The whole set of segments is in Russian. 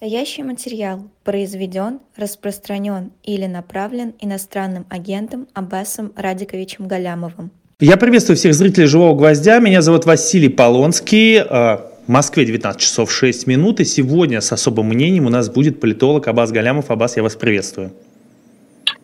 Настоящий материал произведен, распространен или направлен иностранным агентом Аббасом Радиковичем Галямовым. Я приветствую всех зрителей «Живого гвоздя». Меня зовут Василий Полонский. Э, в Москве 19 часов 6 минут. И сегодня с особым мнением у нас будет политолог Аббас Галямов. Аббас, я вас приветствую.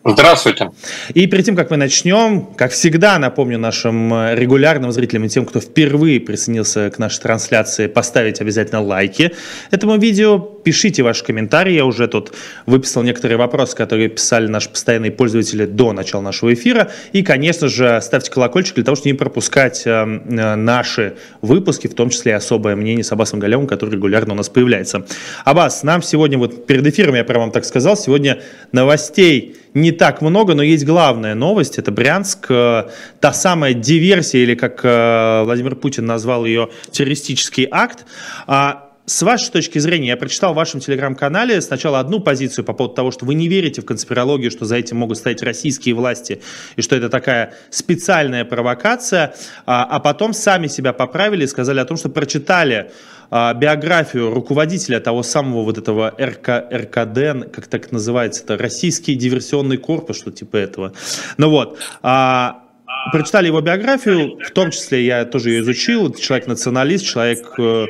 Здравствуйте. И перед тем, как мы начнем, как всегда, напомню нашим э, регулярным зрителям и тем, кто впервые присоединился к нашей трансляции, поставить обязательно лайки этому видео, пишите ваши комментарии. Я уже тут выписал некоторые вопросы, которые писали наши постоянные пользователи до начала нашего эфира. И, конечно же, ставьте колокольчик для того, чтобы не пропускать э, э, наши выпуски, в том числе и особое мнение с Аббасом Галевым, который регулярно у нас появляется. Аббас, нам сегодня, вот перед эфиром я прямо вам так сказал, сегодня новостей не так много, но есть главная новость. Это Брянск. Э, та самая диверсия, или как э, Владимир Путин назвал ее, террористический акт. А с вашей точки зрения, я прочитал в вашем телеграм-канале сначала одну позицию по поводу того, что вы не верите в конспирологию, что за этим могут стоять российские власти, и что это такая специальная провокация, а, а потом сами себя поправили и сказали о том, что прочитали а, биографию руководителя того самого вот этого РК, РКД, как так называется, это Российский диверсионный корпус, что типа этого. Ну вот, а, прочитали его биографию, в том числе я тоже ее изучил, человек-националист, человек, э,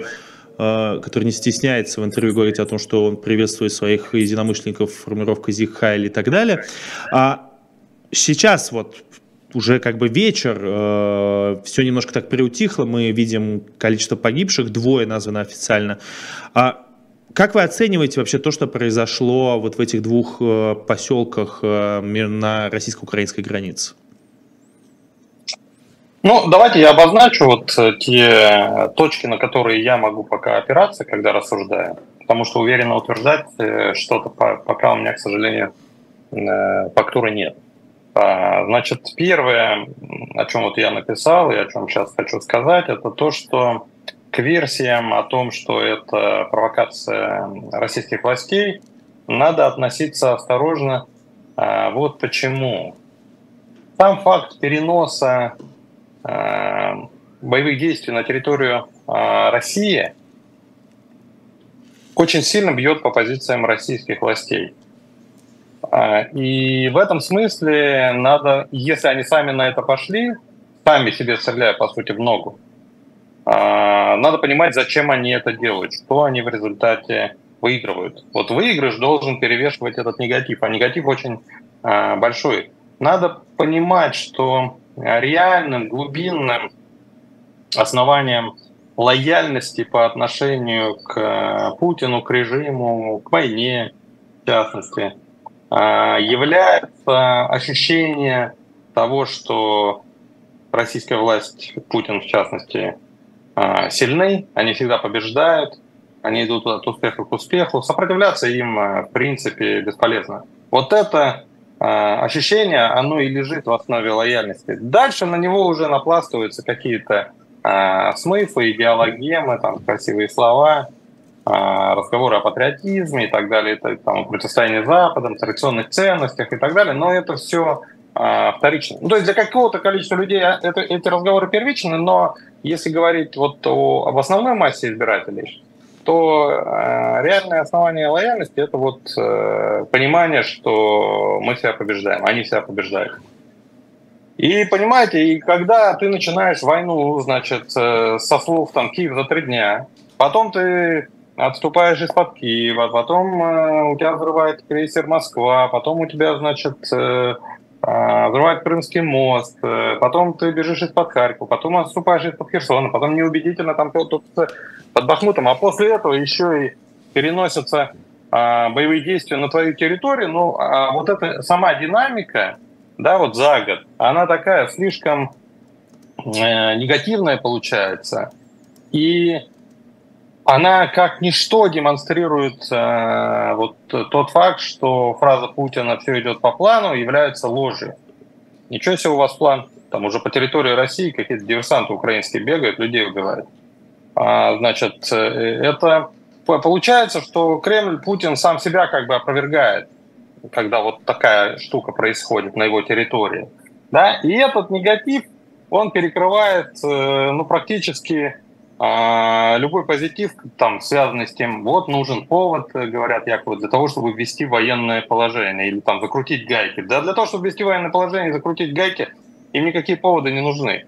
э, который не стесняется в интервью говорить о том, что он приветствует своих единомышленников формировкой Зигхайли и так далее. А сейчас вот уже как бы вечер, э, все немножко так приутихло, мы видим количество погибших, двое названо официально. А как вы оцениваете вообще то, что произошло вот в этих двух э, поселках э, на российско-украинской границе? Ну, давайте я обозначу вот те точки, на которые я могу пока опираться, когда рассуждаю. Потому что уверенно утверждать что-то пока у меня, к сожалению, фактуры нет. А, значит, первое, о чем вот я написал и о чем сейчас хочу сказать, это то, что к версиям о том, что это провокация российских властей, надо относиться осторожно. А, вот почему. Сам факт переноса а, боевых действий на территорию России очень сильно бьет по позициям российских властей. А, и в этом смысле надо, если они сами на это пошли, сами себе стреляя, по сути, в ногу, а, надо понимать, зачем они это делают, что они в результате выигрывают. Вот выигрыш должен перевешивать этот негатив, а негатив очень а, большой. Надо понимать, что реальным, глубинным основанием лояльности по отношению к Путину, к режиму, к войне, в частности – является ощущение того, что российская власть, Путин в частности, а, сильны, они всегда побеждают, они идут от успеха к успеху, сопротивляться им, а, в принципе, бесполезно. Вот это ощущение, оно и лежит в основе лояльности. Дальше на него уже напластываются какие-то смыслы, идеологемы, там, красивые слова – а, разговоры о патриотизме и так далее, это, там, противостояние Западом, традиционных ценностях и так далее, но это все а, вторично. Ну, то есть для какого-то количества людей это, эти разговоры первичны, но если говорить вот о, об основной массе избирателей, то э, реальное основание лояльности это вот э, понимание, что мы себя побеждаем, они себя побеждают. И понимаете, и когда ты начинаешь войну, значит, э, со слов там Киев за три дня, потом ты отступаешь из-под Киева, потом э, у тебя взрывает крейсер Москва, потом у тебя, значит, э, э, взрывает Крымский мост, потом ты бежишь из-под Харькова, потом отступаешь из-под Херсона, потом неубедительно там тут под Бахмутом, а после этого еще и переносятся э, боевые действия на твою территорию, ну, а вот эта сама динамика, да, вот за год, она такая слишком э, негативная получается, и она как ничто демонстрирует э, вот тот факт, что фраза Путина «все идет по плану» является ложью. Ничего себе у вас план. Там уже по территории России какие-то диверсанты украинские бегают, людей убивают. А, значит, э, это получается, что Кремль, Путин сам себя как бы опровергает, когда вот такая штука происходит на его территории. Да? И этот негатив, он перекрывает э, ну, практически а, любой позитив, там, связанный с тем, вот нужен повод, говорят якобы, для того, чтобы ввести военное положение или там закрутить гайки. Да для того, чтобы ввести военное положение и закрутить гайки, им никакие поводы не нужны.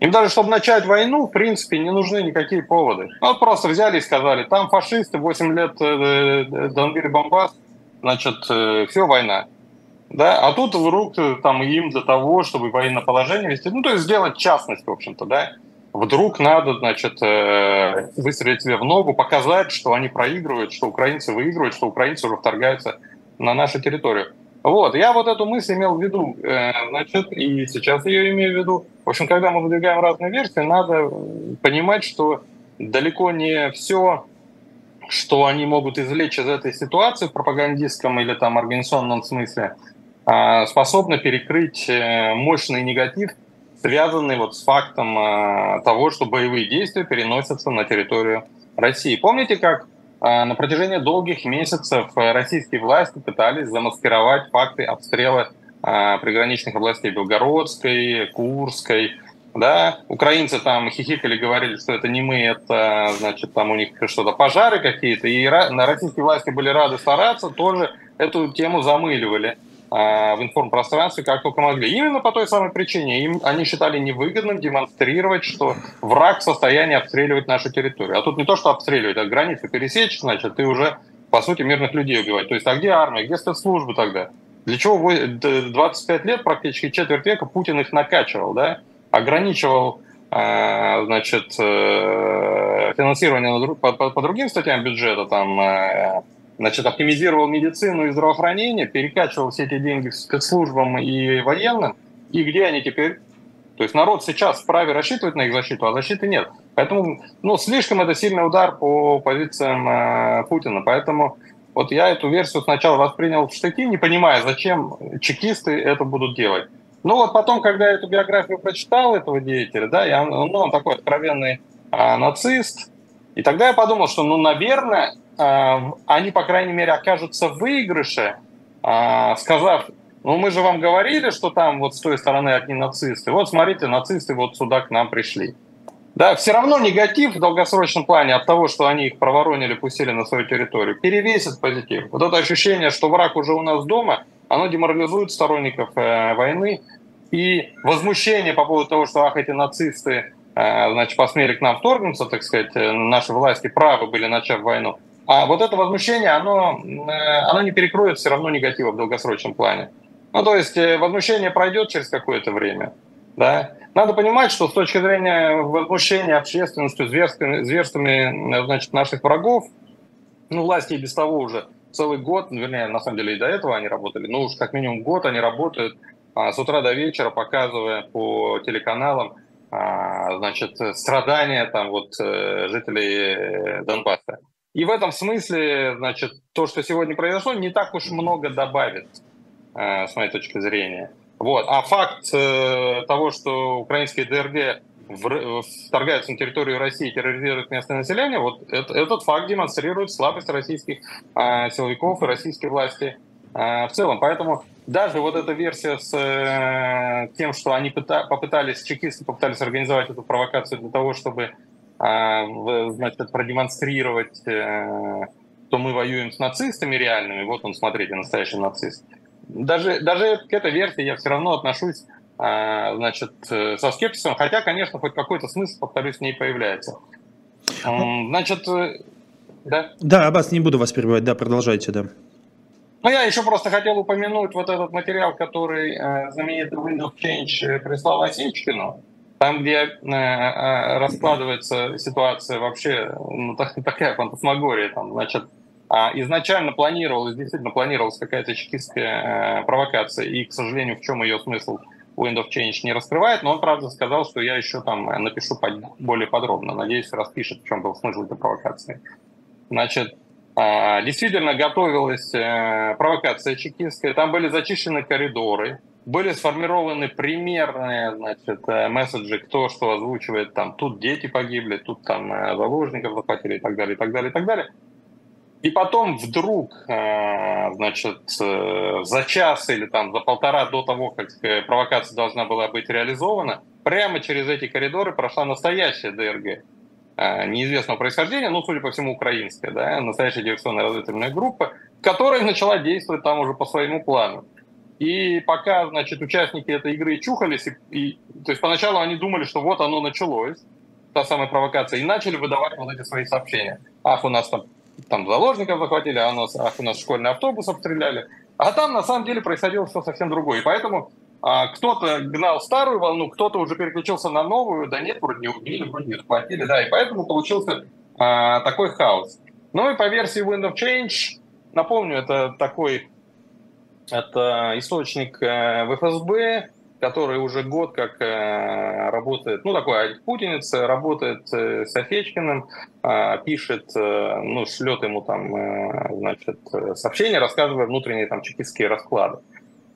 Им даже, чтобы начать войну, в принципе, не нужны никакие поводы. Ну, вот просто взяли и сказали, там фашисты, 8 лет э, э, Донбир Бомбас, значит, э, все, война. Да? А тут вдруг там им для того, чтобы военное положение вести, ну, то есть сделать частность, в общем-то, да, вдруг надо, значит, выстрелить себе в ногу, показать, что они проигрывают, что украинцы выигрывают, что украинцы уже вторгаются на нашу территорию. Вот, я вот эту мысль имел в виду, э, значит, и сейчас ее имею в виду. В общем, когда мы выдвигаем разные версии, надо понимать, что далеко не все, что они могут извлечь из этой ситуации в пропагандистском или там организационном смысле, а, способно перекрыть э, мощный негатив, связанный вот с фактом а, того, что боевые действия переносятся на территорию России. Помните, как а, на протяжении долгих месяцев э, российские власти пытались замаскировать факты обстрела а, приграничных областей Белгородской, Курской. Да? Украинцы там хихикали, говорили, что это не мы, это, значит, там у них что-то пожары какие-то. И на российские власти были рады стараться, тоже эту тему замыливали. А, в информпространстве как только могли. Именно по той самой причине. Им, они считали невыгодным демонстрировать, что враг в состоянии обстреливать нашу территорию. А тут не то, что обстреливать, а границу пересечь, значит, ты уже, по сути, мирных людей убивать. То есть, а где армия, где спецслужбы тогда? Для чего 25 лет, практически четверть века, Путин их накачивал, да? ограничивал а, значит, э, финансирование по, по, по другим статьям бюджета, там, э, значит, оптимизировал медицину и здравоохранение, перекачивал все эти деньги спецслужбам и военным, и где они теперь? То есть народ сейчас вправе рассчитывать на их защиту, а защиты нет. Поэтому, ну, слишком это сильный удар по позициям э, Путина. Поэтому вот я эту версию сначала воспринял в штыки, не понимая, зачем чекисты это будут делать. Ну вот потом, когда я эту биографию прочитал этого деятеля, да, я, ну, он такой откровенный а, нацист, и тогда я подумал, что, ну, наверное, а, они, по крайней мере, окажутся в выигрыше, а, сказав, ну мы же вам говорили, что там вот с той стороны одни нацисты. Вот смотрите, нацисты вот сюда к нам пришли. Да, все равно негатив в долгосрочном плане от того, что они их проворонили, пустили на свою территорию, перевесит позитив. Вот это ощущение, что враг уже у нас дома, оно деморализует сторонников э, войны. И возмущение по поводу того, что ах, эти нацисты э, значит, посмели к нам вторгнуться, так сказать, э, наши власти правы были, начав войну. А вот это возмущение, оно, э, оно не перекроет все равно негатива в долгосрочном плане. Ну, то есть э, возмущение пройдет через какое-то время. Да? Надо понимать, что с точки зрения возмущения общественностью зверствами, зверствами значит, наших врагов, ну, власти и без того уже целый год, ну, вернее, на самом деле и до этого они работали, ну уж как минимум год они работают а, с утра до вечера, показывая по телеканалам а, значит, страдания там вот э, жителей Донбасса. И в этом смысле, значит, то, что сегодня произошло, не так уж много добавит, э, с моей точки зрения. Вот. А факт э, того, что украинские ДРГ вторгаются на территорию России и терроризируют местное население, вот это, этот факт демонстрирует слабость российских э, силовиков и российской власти э, в целом. Поэтому даже вот эта версия с э, тем, что они пыта, попытались, чекисты попытались организовать эту провокацию для того, чтобы а, значит, продемонстрировать, э, что мы воюем с нацистами реальными. Вот он, смотрите, настоящий нацист. Даже, даже к этой версии я все равно отношусь а, значит, э, со скепсисом, хотя, конечно, хоть какой-то смысл, повторюсь, в ней появляется. Значит, э, да? Да, Аббас, не буду вас перебивать, да, продолжайте, да. Ну, я еще просто хотел упомянуть вот этот материал, который э, знаменитый Windows Change прислал Осечкину. Там, где э, э, раскладывается ситуация вообще, ну, так, такая фантасмагория, там, значит, а изначально планировалась, действительно планировалась какая-то чекистская э, провокация, и, к сожалению, в чем ее смысл Wind of Change не раскрывает, но он, правда, сказал, что я еще там напишу более подробно. Надеюсь, распишет, в чем был смысл этой провокации. Значит, э, действительно готовилась э, провокация чекистская, там были зачищены коридоры, были сформированы примерные значит, э, месседжи, кто что озвучивает, там, тут дети погибли, тут там э, заложников захватили и так далее, и так далее, и так далее. И потом вдруг, значит, за час или там за полтора до того, как провокация должна была быть реализована, прямо через эти коридоры прошла настоящая ДРГ. Неизвестного происхождения, ну, судя по всему, украинская, да, настоящая диверсионная разведывательная группа, которая начала действовать там уже по своему плану. И пока, значит, участники этой игры чухались, и, и, то есть поначалу они думали, что вот оно началось, та самая провокация, и начали выдавать вот эти свои сообщения. Ах, у нас там, там заложников захватили, а у нас, ах, у нас школьный автобус обстреляли. А там на самом деле происходило все совсем другое. И поэтому а, кто-то гнал старую волну, кто-то уже переключился на новую, да нет, вроде не убили, вроде не захватили, да, и поэтому получился а, такой хаос. Ну и по версии Wind of Change, напомню, это такой это источник э, в ФСБ, который уже год как э, работает, ну, такой путинец, работает э, с Офечкиным, пишет, ну, шлет ему там, значит, сообщения, рассказывая внутренние там чекистские расклады.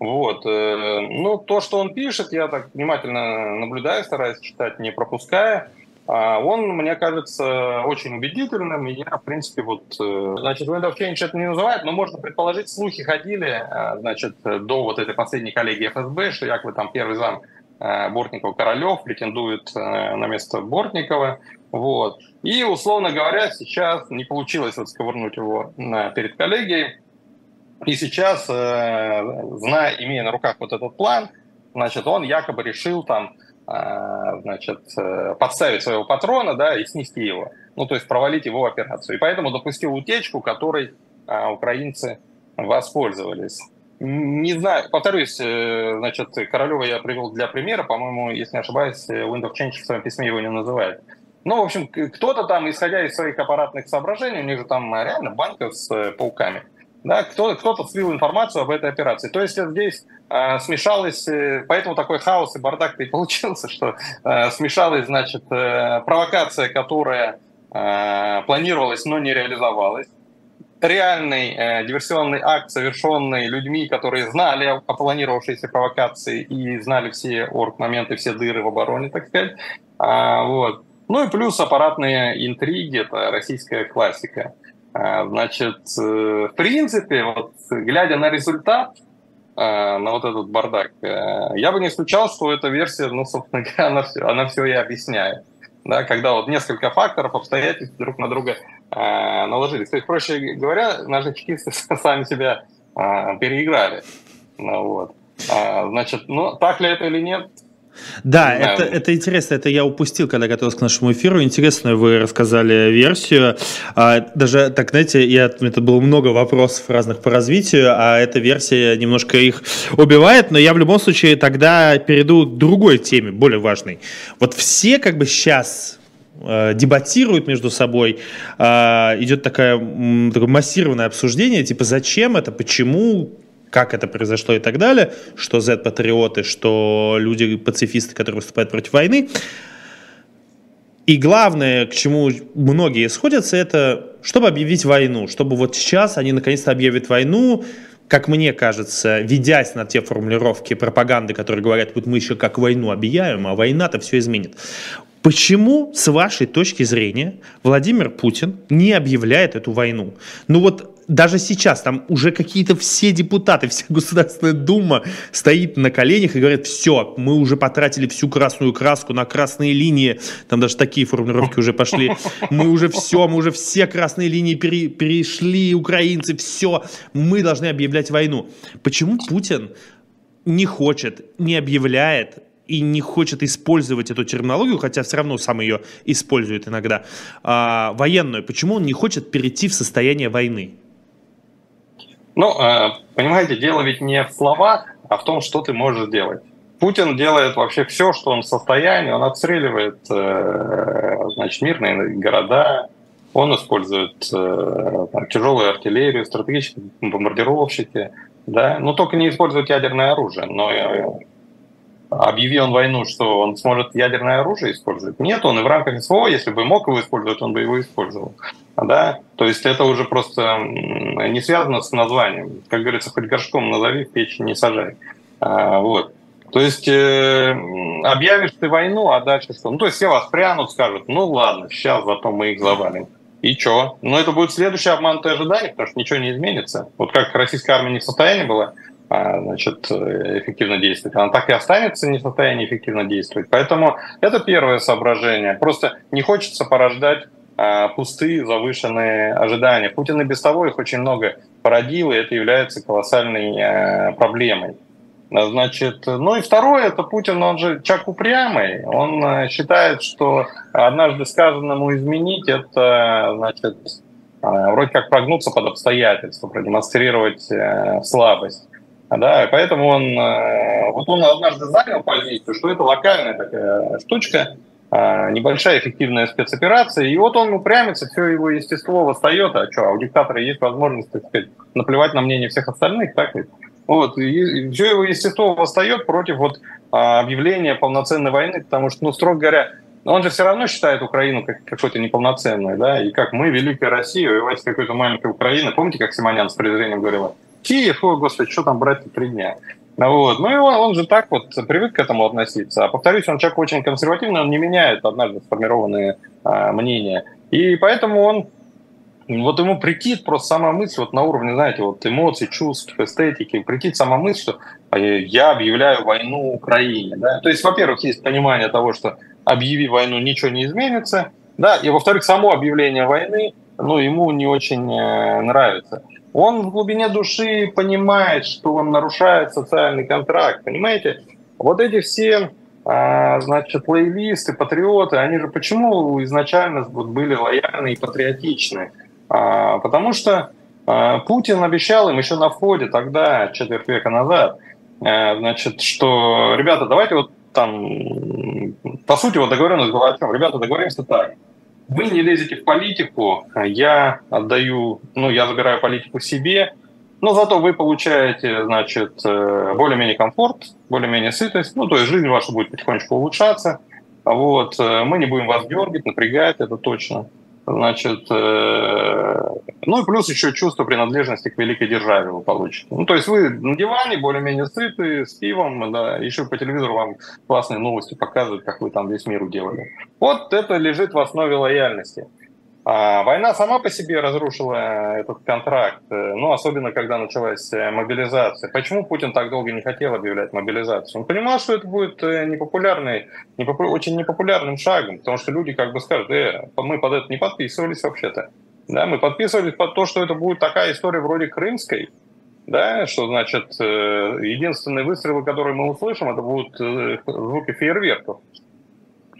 Вот. Ну, то, что он пишет, я так внимательно наблюдаю, стараюсь читать, не пропуская. А он, мне кажется, очень убедительным, я, в принципе, вот, э, значит, Wind of Change это не называют, но можно предположить, слухи ходили, э, значит, до вот этой последней коллегии ФСБ, что якобы там первый зам э, Бортникова Королев претендует на место Бортникова, вот. И, условно говоря, сейчас не получилось вот сковырнуть его перед коллегией, и сейчас, зная, имея на руках вот этот план, значит, он якобы решил там а, значит, э, подставить своего патрона, да, и снести его. Ну, то есть провалить его операцию. И поэтому допустил утечку, которой украинцы воспользовались. Не знаю, повторюсь, э, значит, Королева я привел для примера, по-моему, если не ошибаюсь, Wind of Change в своем письме его не называет. Ну, в общем, кто-то там, исходя из своих аппаратных соображений, у них же там реально банка с э, пауками, да, кто, кто-то слил информацию об этой операции. То есть здесь э, смешалось, поэтому такой хаос и бардак и получился, что э, смешалась, значит, э, провокация, которая э, планировалась, но не реализовалась, реальный э, диверсионный акт, совершенный людьми, которые знали о, о планировавшейся провокации и знали все орг-моменты, все дыры в обороне, так сказать. А, вот. Ну и плюс аппаратные интриги, это российская классика. А, значит, э, в принципе, вот, глядя на результат, а, на вот этот бардак, э, я бы не исключал, что эта версия, ну, собственно говоря, она все, она все и объясняет. Да, когда вот несколько факторов, обстоятельств друг на друга э, наложились. То есть, проще говоря, наши чекисты сами себя э, переиграли. Ну, вот. А, значит, ну, так ли это или нет, да, это, это интересно, это я упустил, когда готовился к нашему эфиру. Интересную вы рассказали версию. А, даже, так, знаете, я, это было много вопросов разных по развитию, а эта версия немножко их убивает, но я в любом случае тогда перейду к другой теме, более важной. Вот все как бы сейчас э, дебатируют между собой, э, идет такая, такое массированное обсуждение, типа зачем это, почему, как это произошло и так далее, что Z-патриоты, что люди-пацифисты, которые выступают против войны. И главное, к чему многие сходятся, это чтобы объявить войну, чтобы вот сейчас они наконец-то объявят войну, как мне кажется, ведясь на те формулировки пропаганды, которые говорят, вот мы еще как войну объявим, а война-то все изменит. Почему, с вашей точки зрения, Владимир Путин не объявляет эту войну? Ну вот даже сейчас там уже какие-то все депутаты, вся Государственная Дума стоит на коленях и говорит, все, мы уже потратили всю красную краску на красные линии, там даже такие формулировки уже пошли, мы уже все, мы уже все красные линии пере, перешли, украинцы, все, мы должны объявлять войну. Почему Путин не хочет, не объявляет и не хочет использовать эту терминологию, хотя все равно сам ее использует иногда, а, военную, почему он не хочет перейти в состояние войны? Ну, э, понимаете, дело ведь не в словах, а в том, что ты можешь делать. Путин делает вообще все, что он в состоянии. Он обстреливает э, значит, мирные города, он использует э, там, тяжелую артиллерию, стратегические бомбардировщики, да, но только не использует ядерное оружие. Но объяви он войну, что он сможет ядерное оружие использовать? Нет, он и в рамках СВО, если бы мог его использовать, он бы его использовал. Да? То есть это уже просто не связано с названием. Как говорится, хоть горшком назови, печь не сажай. А, вот. То есть э, объявишь ты войну, а дальше что? Ну, то есть все воспрянут, скажут, ну ладно, сейчас зато мы их завалим. И что? Ну, это будет следующий обманутое ожидание, потому что ничего не изменится. Вот как российская армия не в состоянии была значит, эффективно действовать. Она так и останется не в состоянии эффективно действовать. Поэтому это первое соображение. Просто не хочется порождать пустые завышенные ожидания. Путин и без того их очень много породил, и это является колоссальной проблемой. Значит, ну и второе, это Путин, он же чак упрямый. Он считает, что однажды сказанному изменить, это, значит, вроде как прогнуться под обстоятельства, продемонстрировать слабость. Да, поэтому он, вот он однажды занял позицию, что это локальная такая штучка, небольшая эффективная спецоперация, и вот он упрямится, все его естество восстает, а что, а у диктатора есть возможность, так сказать, наплевать на мнение всех остальных, так ведь? Вот, и все его естество восстает против вот а, объявления полноценной войны, потому что, ну, строго говоря, он же все равно считает Украину как какой-то неполноценной, да, и как мы, Великая Россия, воевать какой-то маленькой Украиной. Помните, как Симонян с презрением говорил? Киев, о, господи, что там брать три дня? Вот. Ну и он, он же так вот привык к этому относиться. А повторюсь, он человек очень консервативный, он не меняет однажды сформированные а, мнения. И поэтому он вот ему прикид просто сама мысль, вот на уровне, знаете, вот эмоций, чувств, эстетики, прикид сама мысль, что я объявляю войну Украине. Да? То есть, во-первых, есть понимание того, что объяви войну, ничего не изменится, да, и во-вторых, само объявление войны, ну, ему не очень э, нравится. Он в глубине души понимает, что он нарушает социальный контракт, понимаете? Вот эти все а, значит, лоялисты, патриоты, они же почему изначально были лояльны и патриотичны? А, потому что а, Путин обещал им еще на входе тогда, четверть века назад, а, значит, что, ребята, давайте вот там, по сути, вот договоренность была о чем? Ребята, договоримся так. Вы не лезете в политику, я отдаю, ну, я забираю политику себе, но зато вы получаете, значит, э, более-менее комфорт, более-менее сытость, ну, то есть жизнь ваша будет потихонечку улучшаться, вот, э, мы не будем вас дергать, напрягать, это точно. Значит, э, ну и плюс еще чувство принадлежности к великой державе вы получите. Ну, то есть вы на диване более-менее сыты, с пивом, да, еще по телевизору вам классные новости показывают, как вы там весь мир уделали. Вот это лежит в основе лояльности. А война сама по себе разрушила этот контракт, э, ну, особенно когда началась э, мобилизация. Почему Путин так долго не хотел объявлять мобилизацию? Он понимал, что это будет э, непопулярный, непопу... очень непопулярным шагом, потому что люди как бы скажут, э, мы под это не подписывались вообще-то. Да, мы подписывались под то, что это будет такая история вроде крымской, да, что значит единственные выстрелы, которые мы услышим, это будут звуки фейерверков.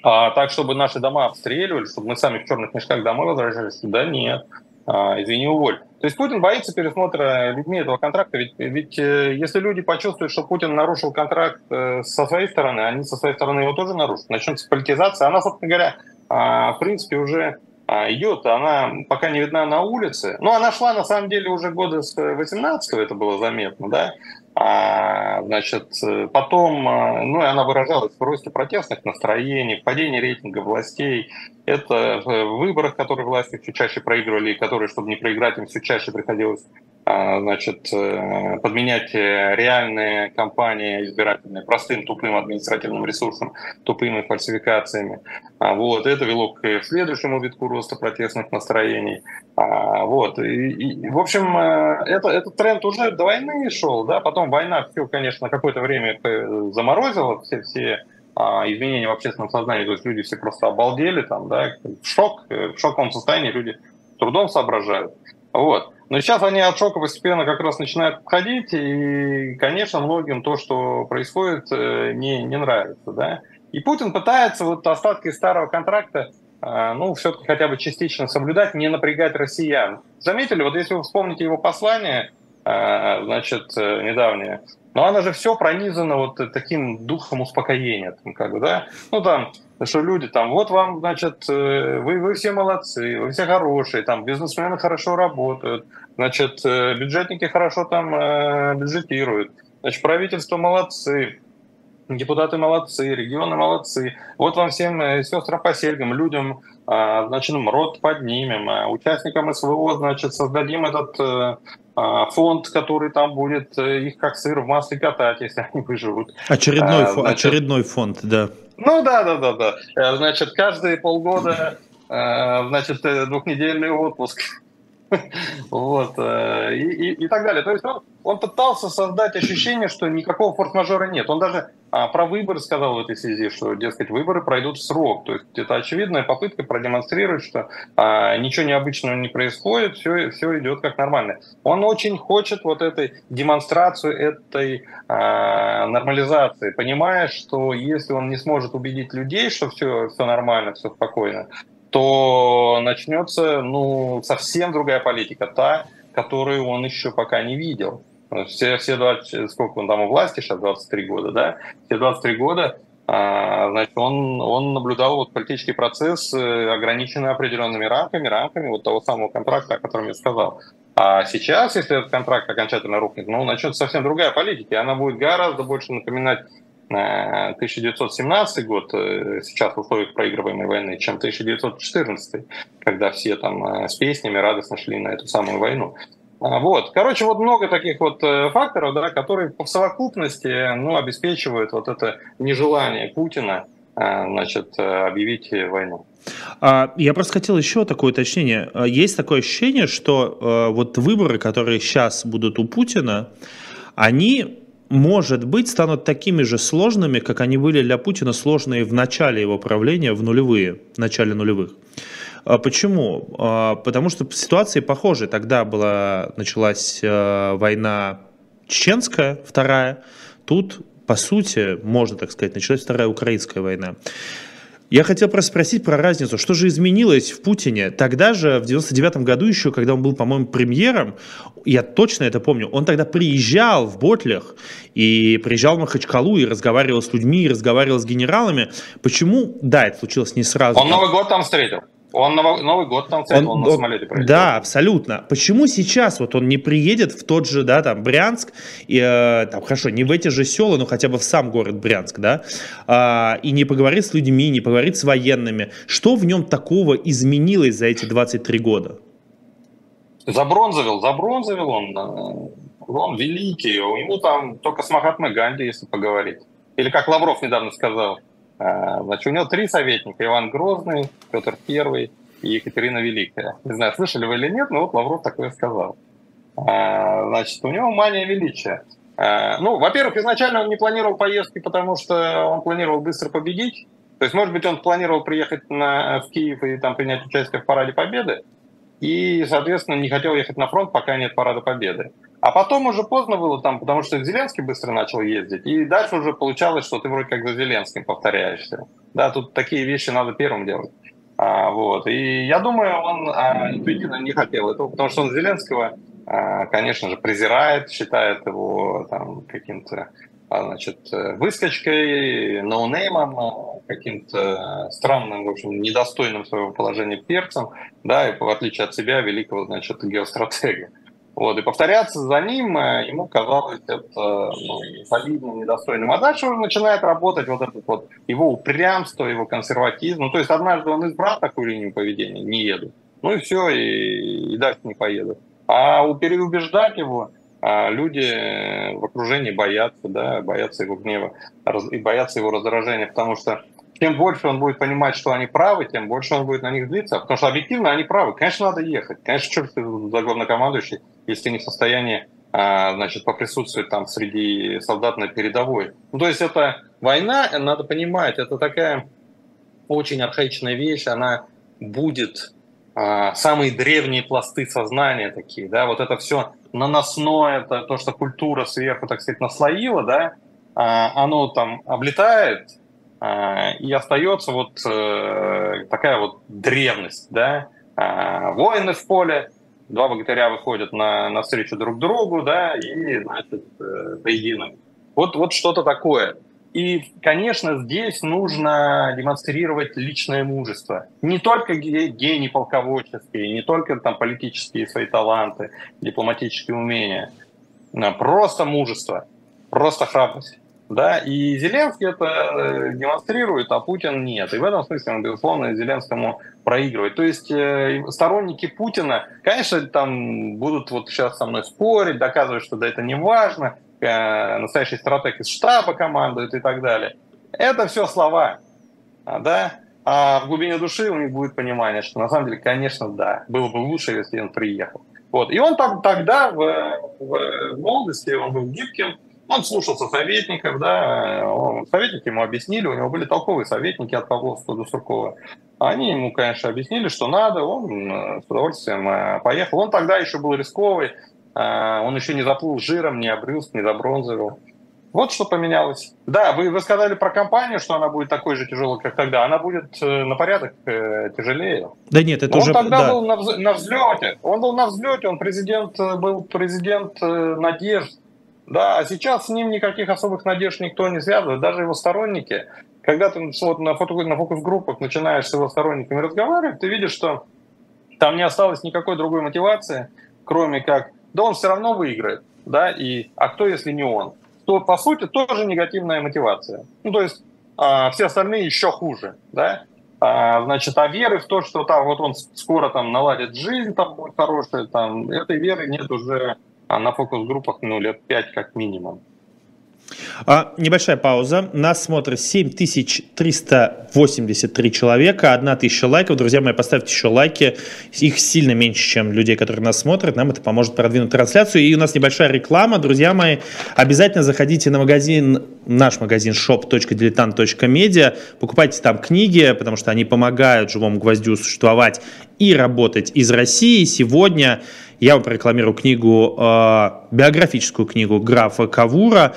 А так, чтобы наши дома обстреливали, чтобы мы сами в черных мешках домой возвращались, да нет, а, извини, уволь. То есть Путин боится пересмотра людьми этого контракта, ведь, ведь э, если люди почувствуют, что Путин нарушил контракт э, со своей стороны, они со своей стороны его тоже нарушат, начнется политизация. Она, собственно говоря, а, в принципе, уже а, идет, она пока не видна на улице. Но она шла, на самом деле, уже года с 18 это было заметно, да. А, значит, потом, а, ну, и она выражалась в росте протестных настроений, в падении рейтинга властей. Это в выборах, которые власти все чаще проигрывали, и которые, чтобы не проиграть, им все чаще приходилось значит, э, подменять э, реальные кампании избирательные простым тупым административным ресурсом, тупыми фальсификациями. А, вот, это вело к следующему витку роста протестных настроений. А, вот, и, и, в общем, э, это, этот тренд уже до войны шел, да, потом война все, конечно, какое-то время заморозила все, все изменения в общественном сознании, то есть люди все просто обалдели, там, да, в шок, в шоковом состоянии люди трудом соображают. Вот. Но сейчас они от шока постепенно как раз начинают отходить, и, конечно, многим то, что происходит, э, не, не нравится. Да? И Путин пытается вот остатки старого контракта э, ну, все-таки хотя бы частично соблюдать, не напрягать россиян. Заметили, вот если вы вспомните его послание, э, значит, недавнее, но оно же все пронизано вот таким духом успокоения, как бы, да, ну, там, что люди там, вот вам, значит, э, вы, вы все молодцы, вы все хорошие, там, бизнесмены хорошо работают, значит, э, бюджетники хорошо там э, бюджетируют, значит, правительство молодцы, депутаты молодцы, регионы молодцы. Вот вам всем сестрам по сельгам, людям, а, значит, рот поднимем, а участникам СВО, значит, создадим этот а, фонд, который там будет их как сыр в масле катать, если они выживут. Очередной, значит, очередной фонд, да. Ну да, да, да, да. Э, значит, каждые полгода, э, значит, э, двухнедельный отпуск. Вот, э, и, и, и так далее. То есть он, он пытался создать ощущение, что никакого форс-мажора нет. Он даже а, про выборы сказал в этой связи, что, дескать, выборы пройдут в срок. То есть это очевидная попытка продемонстрировать, что а, ничего необычного не происходит, все, все идет как нормально. Он очень хочет вот этой демонстрацию этой а, нормализации, понимая, что если он не сможет убедить людей, что все, все нормально, все спокойно, то начнется ну, совсем другая политика, та, которую он еще пока не видел. Все, все 20, сколько он там у власти, сейчас 23 года, да? Все 23 года а, значит, он, он наблюдал вот политический процесс, э, ограниченный определенными рамками, рамками вот того самого контракта, о котором я сказал. А сейчас, если этот контракт окончательно рухнет, ну, начнется совсем другая политика, и она будет гораздо больше напоминать 1917 год, э, сейчас в условиях проигрываемой войны, чем 1914, когда все там э, с песнями радостно шли на эту самую войну. А, вот. Короче, вот много таких вот э, факторов, да, которые в совокупности ну, обеспечивают вот это нежелание Путина значит, объявить войну. А, я просто хотел еще такое уточнение. Есть такое ощущение, что вот выборы, которые сейчас будут у Путина, они может быть, станут такими же сложными, как они были для Путина сложные в начале его правления, в нулевые, в начале нулевых. А почему? А, потому что ситуации похожи. Тогда была, началась э, война чеченская, вторая. Тут, по сути, можно так сказать, началась вторая украинская война. Я хотел просто спросить про разницу. Что же изменилось в Путине? Тогда же, в 99 году еще, когда он был, по-моему, премьером, я точно это помню, он тогда приезжал в Ботлях и приезжал в Махачкалу и разговаривал с людьми, и разговаривал с генералами. Почему? Да, это случилось не сразу. Он Новый год там встретил. Он Новый, Новый год там он, он на самолете прилетел. Да, абсолютно. Почему сейчас вот он не приедет в тот же, да, там, Брянск, и, э, там, хорошо, не в эти же села, но хотя бы в сам город Брянск, да, э, и не поговорит с людьми, не поговорит с военными? Что в нем такого изменилось за эти 23 года? Забронзовил, забронзовил он. Э, он великий, ему там только с Махатмой Ганди, если поговорить. Или как Лавров недавно сказал – значит, у него три советника. Иван Грозный, Петр Первый и Екатерина Великая. Не знаю, слышали вы или нет, но вот Лавров такое сказал. А, значит, у него мания величия. А, ну, во-первых, изначально он не планировал поездки, потому что он планировал быстро победить. То есть, может быть, он планировал приехать на, в Киев и там принять участие в Параде Победы, и, соответственно, не хотел ехать на фронт, пока нет Парада Победы. А потом уже поздно было там, потому что Зеленский быстро начал ездить, и дальше уже получалось, что ты вроде как за Зеленским повторяешься. Да, тут такие вещи надо первым делать. А, вот. И я думаю, он а, интуитивно не хотел этого, потому что он Зеленского, а, конечно же, презирает, считает его там каким-то значит, выскочкой, ноунеймом, каким-то странным, в общем, недостойным своего положения перцем, да, и в отличие от себя, великого, значит, геостратега. Вот, и повторяться за ним э, ему казалось это ну, солидным, недостойным. А дальше уже начинает работать вот этот вот его упрямство, его консерватизм. Ну, то есть однажды он избрал такую линию поведения, не еду. Ну и все, и, и дальше не поеду. А переубеждать его а люди в окружении боятся, да, боятся его гнева и боятся его раздражения, потому что чем больше он будет понимать, что они правы, тем больше он будет на них злиться, потому что объективно они правы. Конечно, надо ехать. Конечно, черт ты за главнокомандующий, если не в состоянии а, значит, поприсутствовать там среди солдат на передовой. Ну, то есть это война, надо понимать, это такая очень архаичная вещь, она будет самые древние пласты сознания такие, да, вот это все наносное, это то, что культура сверху, так сказать, наслоила, да, а, оно там облетает, а, и остается вот э, такая вот древность, да, а, воины в поле, два богатыря выходят на, на встречу друг другу, да, и, значит, э, поединок. Вот, вот что-то такое. И, конечно, здесь нужно демонстрировать личное мужество. Не только гений полководческие, не только там политические свои таланты, дипломатические умения. Просто мужество, просто храбрость. Да, и Зеленский это э, демонстрирует, а Путин нет. И в этом смысле он, безусловно, Зеленскому проигрывает. То есть э, сторонники Путина, конечно, там будут вот сейчас со мной спорить, доказывать, что да, это не важно, настоящий стратег из штаба командует и так далее. Это все слова, а, да. а в глубине души у них будет понимание, что на самом деле, конечно, да, было бы лучше, если он приехал. Вот. И он так, тогда в, в молодости, он был гибким, он слушался советников, да, он, советники ему объяснили, у него были толковые советники от Павловского до Суркова. Они ему, конечно, объяснили, что надо, он э, с удовольствием э, поехал. Он тогда еще был рисковый, э, он еще не заплыл жиром, не обрылся, не забронзовил. Вот что поменялось. Да, вы, вы сказали про компанию, что она будет такой же тяжелой, как тогда. Она будет э, на порядок э, тяжелее. Да нет, это Но уже... Он тогда да. был на, вз, на взлете. Он был на взлете, он президент, э, был президент надежд. Да, а сейчас с ним никаких особых надежд никто не связывает, даже его сторонники. Когда ты вот на, фото, на фокус-группах начинаешь с его сторонниками разговаривать, ты видишь, что там не осталось никакой другой мотивации, кроме как, да он все равно выиграет, да, и, а кто, если не он? то, по сути, тоже негативная мотивация. Ну, то есть а, все остальные еще хуже, да? А, значит, а веры в то, что там вот он скоро там наладит жизнь, там будет хорошая, там, этой веры нет уже а, на фокус-группах, ну, лет пять как минимум. А, небольшая пауза. Нас смотрит 7383 человека, 1000 лайков. Друзья мои, поставьте еще лайки. Их сильно меньше, чем людей, которые нас смотрят. Нам это поможет продвинуть трансляцию. И у нас небольшая реклама. Друзья мои, обязательно заходите на магазин, наш магазин shop.diletant.media. Покупайте там книги, потому что они помогают живому гвоздю существовать и работать из России. Сегодня я вам прорекламирую книгу, э, биографическую книгу графа Кавура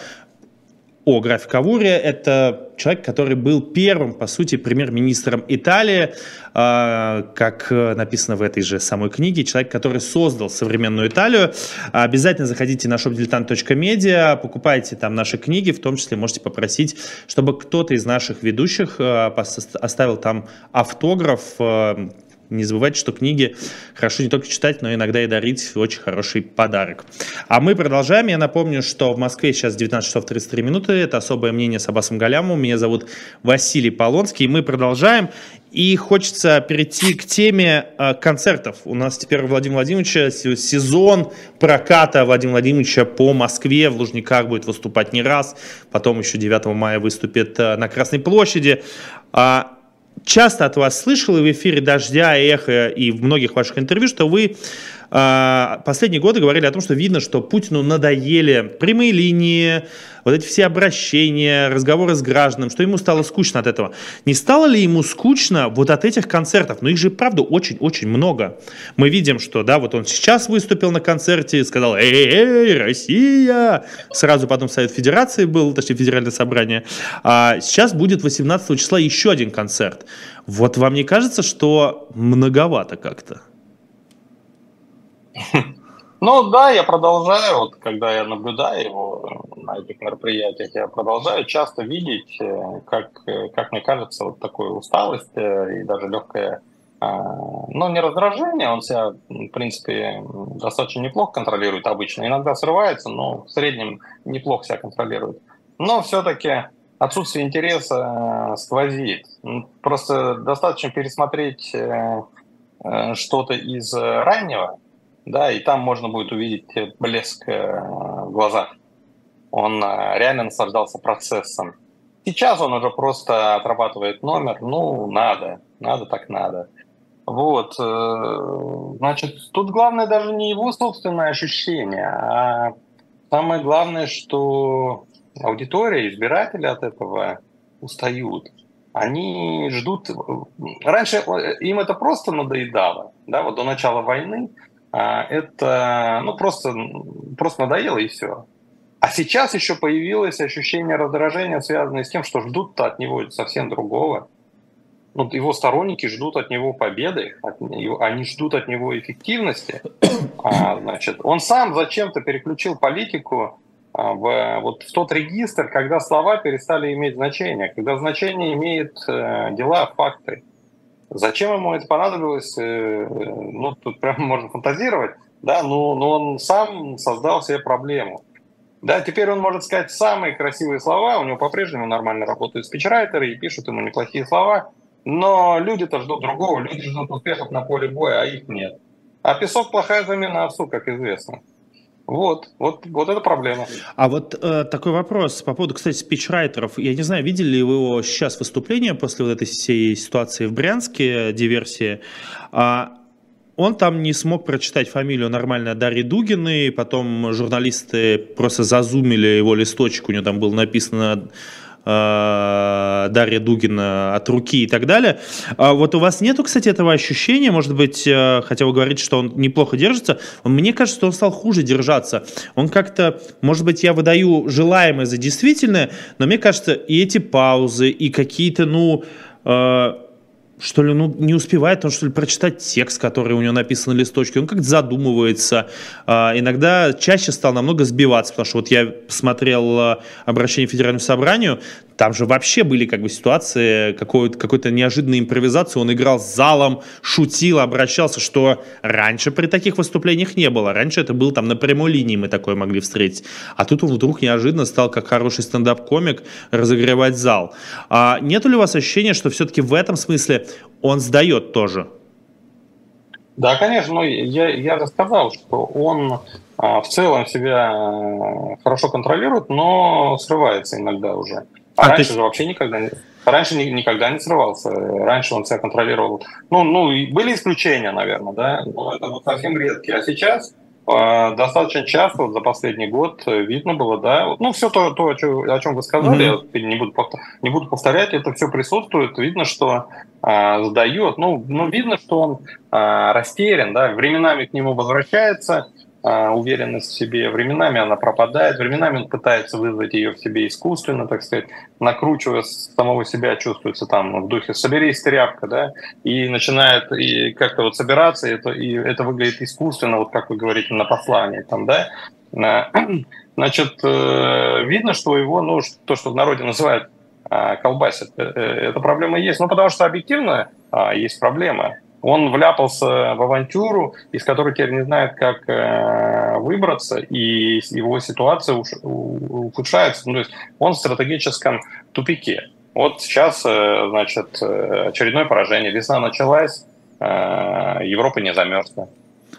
о графе Кавуре. Это человек, который был первым, по сути, премьер-министром Италии, э, как написано в этой же самой книге, человек, который создал современную Италию. Обязательно заходите на shopdiletant.media, покупайте там наши книги, в том числе можете попросить, чтобы кто-то из наших ведущих э, оставил там автограф, э, не забывайте, что книги хорошо не только читать, но иногда и дарить очень хороший подарок. А мы продолжаем. Я напомню, что в Москве сейчас 19 часов 33 минуты. Это особое мнение с Аббасом Галямовым. Меня зовут Василий Полонский. Мы продолжаем. И хочется перейти к теме э, концертов. У нас теперь у Владимира Владимировича сезон проката Владимира Владимировича по Москве. В Лужниках будет выступать не раз. Потом еще 9 мая выступит э, на Красной площади. А, часто от вас слышал и в эфире «Дождя», «Эхо» и в многих ваших интервью, что вы последние годы говорили о том, что видно, что Путину надоели прямые линии, вот эти все обращения, разговоры с гражданами, что ему стало скучно от этого. Не стало ли ему скучно вот от этих концертов? Но их же, правда, очень-очень много. Мы видим, что, да, вот он сейчас выступил на концерте, сказал «Эй, эй, Россия!» Сразу потом Совет Федерации был, точнее, Федеральное собрание. А сейчас будет 18 числа еще один концерт. Вот вам не кажется, что многовато как-то? Ну да, я продолжаю, вот когда я наблюдаю его на этих мероприятиях, я продолжаю часто видеть, э, как, э, как мне кажется, вот такую усталость э, и даже легкое, а, ну не раздражение, он себя, в принципе, достаточно неплохо контролирует обычно, иногда срывается, но в среднем неплохо себя контролирует. Но все-таки отсутствие интереса сквозит. Просто достаточно пересмотреть что-то из раннего, да, и там можно будет увидеть блеск э, в глазах. Он э, реально наслаждался процессом. Сейчас он уже просто отрабатывает номер, ну, надо, надо так надо. Вот, э, значит, тут главное даже не его собственное ощущение, а самое главное, что аудитория, избиратели от этого устают. Они ждут... Раньше им это просто надоедало, да, вот до начала войны это ну, просто, просто надоело и все. А сейчас еще появилось ощущение раздражения, связанное с тем, что ждут-то от него совсем другого. Ну, его сторонники ждут от него победы, от него, они ждут от него эффективности. А, значит, он сам зачем-то переключил политику а, в, вот в тот регистр, когда слова перестали иметь значение, когда значение имеет э, дела, факты. Зачем ему это понадобилось? Э, ну, тут прям можно фантазировать, да, но, но он сам создал себе проблему. Да, теперь он может сказать самые красивые слова, у него по-прежнему нормально работают спичрайтеры и пишут ему неплохие слова, но люди-то ждут другого, люди ждут успехов на поле боя, а их нет. А песок – плохая замена овсу, как известно. Вот, вот, вот это проблема. А вот э, такой вопрос по поводу, кстати, спичрайтеров. Я не знаю, видели ли вы его сейчас выступление после вот этой всей ситуации в Брянске, диверсии. А он там не смог прочитать фамилию нормально Дарьи Дугиной, потом журналисты просто зазумили его листочек, у него там было написано Дарья Дугина от руки и так далее. А вот у вас нету, кстати, этого ощущения, может быть, э, хотя вы говорите, что он неплохо держится, мне кажется, что он стал хуже держаться. Он как-то, может быть, я выдаю желаемое за действительное, но мне кажется, и эти паузы, и какие-то, ну, э, что ли, ну, не успевает он, что ли, прочитать текст, который у него написан на листочке, он как-то задумывается, а, иногда чаще стал намного сбиваться, потому что вот я смотрел а, обращение к Федеральному собранию, там же вообще были как бы ситуации какой-то какой неожиданной импровизации. Он играл с залом, шутил, обращался, что раньше при таких выступлениях не было. Раньше это было там на прямой линии мы такое могли встретить. А тут он вдруг неожиданно стал, как хороший стендап-комик, разогревать зал. А нет ли у вас ощущения, что все-таки в этом смысле он сдает тоже? Да, конечно. Ну, я, я же сказал, что он а, в целом себя а, хорошо контролирует, но срывается иногда уже. А, а раньше есть... же вообще никогда не... Раньше ни, никогда не срывался. Раньше он себя контролировал. Ну, ну, были исключения, наверное, да, но это вот совсем редкие. А сейчас э, достаточно часто, вот за последний год видно было, да, ну, все то, то о, чем, о чем вы сказали, mm-hmm. я не буду, не буду повторять, это все присутствует. Видно, что э, сдает. Ну, ну, видно, что он э, растерян, да, временами к нему возвращается, уверенность в себе. Временами она пропадает, временами он пытается вызвать ее в себе искусственно, так сказать, накручивая самого себя, чувствуется там в духе «соберись, тряпка», да, и начинает и как-то вот собираться, и это, и это выглядит искусственно, вот как вы говорите, на послании там, да. Значит, э, видно, что его, ну, то, что в народе называют колбасит, э, э, эта проблема есть. Ну, потому что объективно а, есть проблема. Он вляпался в авантюру, из которой теперь не знает, как э, выбраться, и его ситуация ухудшается. Ну, то есть он в стратегическом тупике. Вот сейчас, э, значит, э, очередное поражение. Весна началась, Европа не замерзла.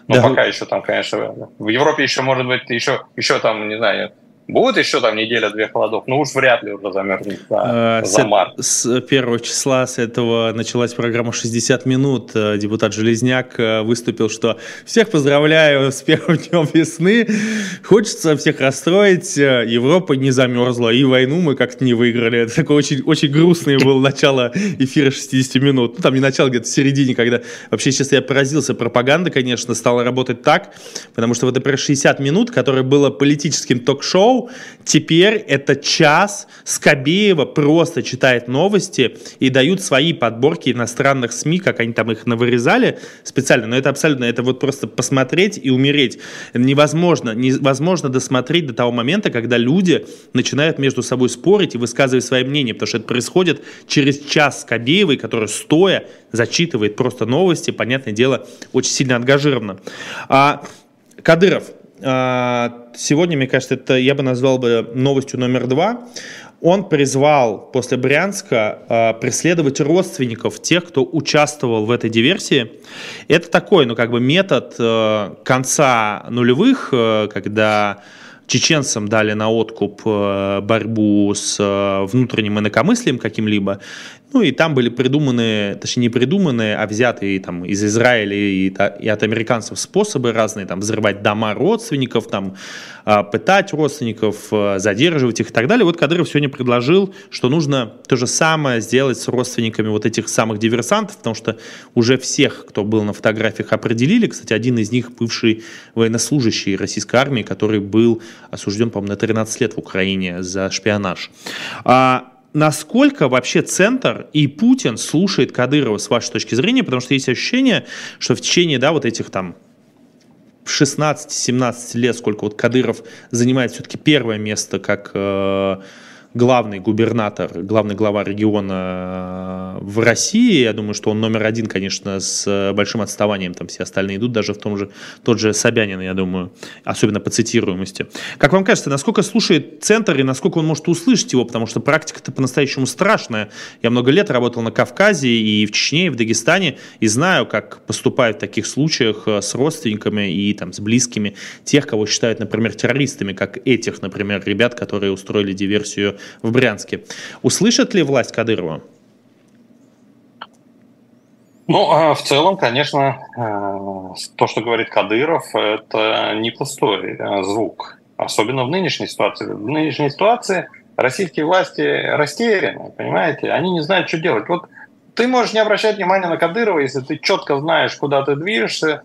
Но да. пока еще там, конечно, в Европе еще, может быть, еще, еще там, не знаю, Будет еще там неделя-две холодов, но уж вряд ли уже замерзнет за, а, за март. С первого числа с этого началась программа «60 минут». Э, депутат Железняк э, выступил, что всех поздравляю с первым днем весны. Хочется всех расстроить. Европа не замерзла, и войну мы как-то не выиграли. Это такое очень, очень грустное было начало эфира 60 минут. Ну, там не начало, где-то в середине, когда вообще сейчас я поразился. Пропаганда, конечно, стала работать так, потому что вот, например, 60 минут, которое было политическим ток-шоу, шоу. Теперь это час Скобеева просто читает новости и дают свои подборки иностранных СМИ, как они там их навырезали специально. Но это абсолютно, это вот просто посмотреть и умереть. Невозможно, невозможно досмотреть до того момента, когда люди начинают между собой спорить и высказывать свои мнения, потому что это происходит через час Скобеевой, которая стоя зачитывает просто новости, понятное дело, очень сильно ангажированно. А, Кадыров, сегодня, мне кажется, это я бы назвал бы новостью номер два. Он призвал после Брянска э, преследовать родственников тех, кто участвовал в этой диверсии. Это такой, ну, как бы метод э, конца нулевых, э, когда чеченцам дали на откуп борьбу с внутренним инакомыслием каким-либо. Ну и там были придуманы, точнее не придуманные, а взятые там из Израиля и, и от американцев способы разные, там взрывать дома родственников, там а, пытать родственников, а, задерживать их и так далее. Вот Кадыров сегодня предложил, что нужно то же самое сделать с родственниками вот этих самых диверсантов, потому что уже всех, кто был на фотографиях, определили. Кстати, один из них бывший военнослужащий российской армии, который был осужден, по-моему, на 13 лет в Украине за шпионаж. А насколько вообще Центр и Путин слушает Кадырова с вашей точки зрения, потому что есть ощущение, что в течение, да, вот этих там 16-17 лет, сколько вот Кадыров занимает все-таки первое место как э, главный губернатор, главный глава региона э, в России. Я думаю, что он номер один, конечно, с большим отставанием. Там все остальные идут, даже в том же, тот же Собянин, я думаю, особенно по цитируемости. Как вам кажется, насколько слушает Центр и насколько он может услышать его? Потому что практика-то по-настоящему страшная. Я много лет работал на Кавказе и в Чечне, и в Дагестане, и знаю, как поступают в таких случаях э, с родственниками и там, с близкими тех, кого считают, например, террористами, как этих, например, ребят, которые устроили диверсию в Брянске. Услышит ли власть Кадырова? Ну, а в целом, конечно, э, то, что говорит Кадыров, это не пустой э, звук. Особенно в нынешней ситуации. В нынешней ситуации российские власти растеряны, понимаете? Они не знают, что делать. Вот ты можешь не обращать внимания на Кадырова, если ты четко знаешь, куда ты движешься,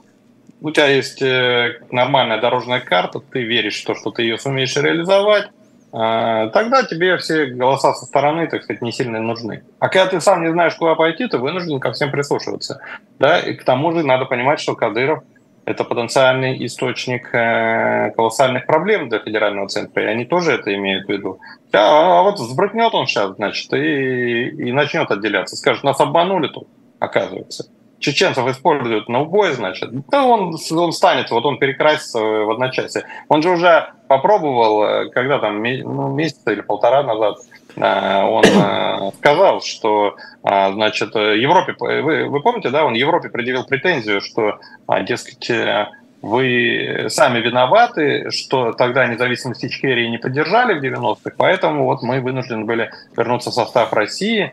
у тебя есть э, нормальная дорожная карта, ты веришь в то, что ты ее сумеешь реализовать, тогда тебе все голоса со стороны, так сказать, не сильно нужны. А когда ты сам не знаешь, куда пойти, ты вынужден ко всем прислушиваться. Да? И к тому же надо понимать, что Кадыров – это потенциальный источник э, колоссальных проблем для федерального центра, и они тоже это имеют в виду. А, а вот взбрыкнет он сейчас, значит, и, и начнет отделяться. Скажет, нас обманули тут, оказывается чеченцев используют на убой, значит, да он, он станет, вот он перекрасится в одночасье. Он же уже попробовал, э, когда там ну, месяц или полтора назад, э, он э, сказал, что, значит, Европе, вы, вы помните, да, он Европе предъявил претензию, что, дескать, вы сами виноваты, что тогда независимость Ичкерии не поддержали в 90-х, поэтому вот мы вынуждены были вернуться в состав России,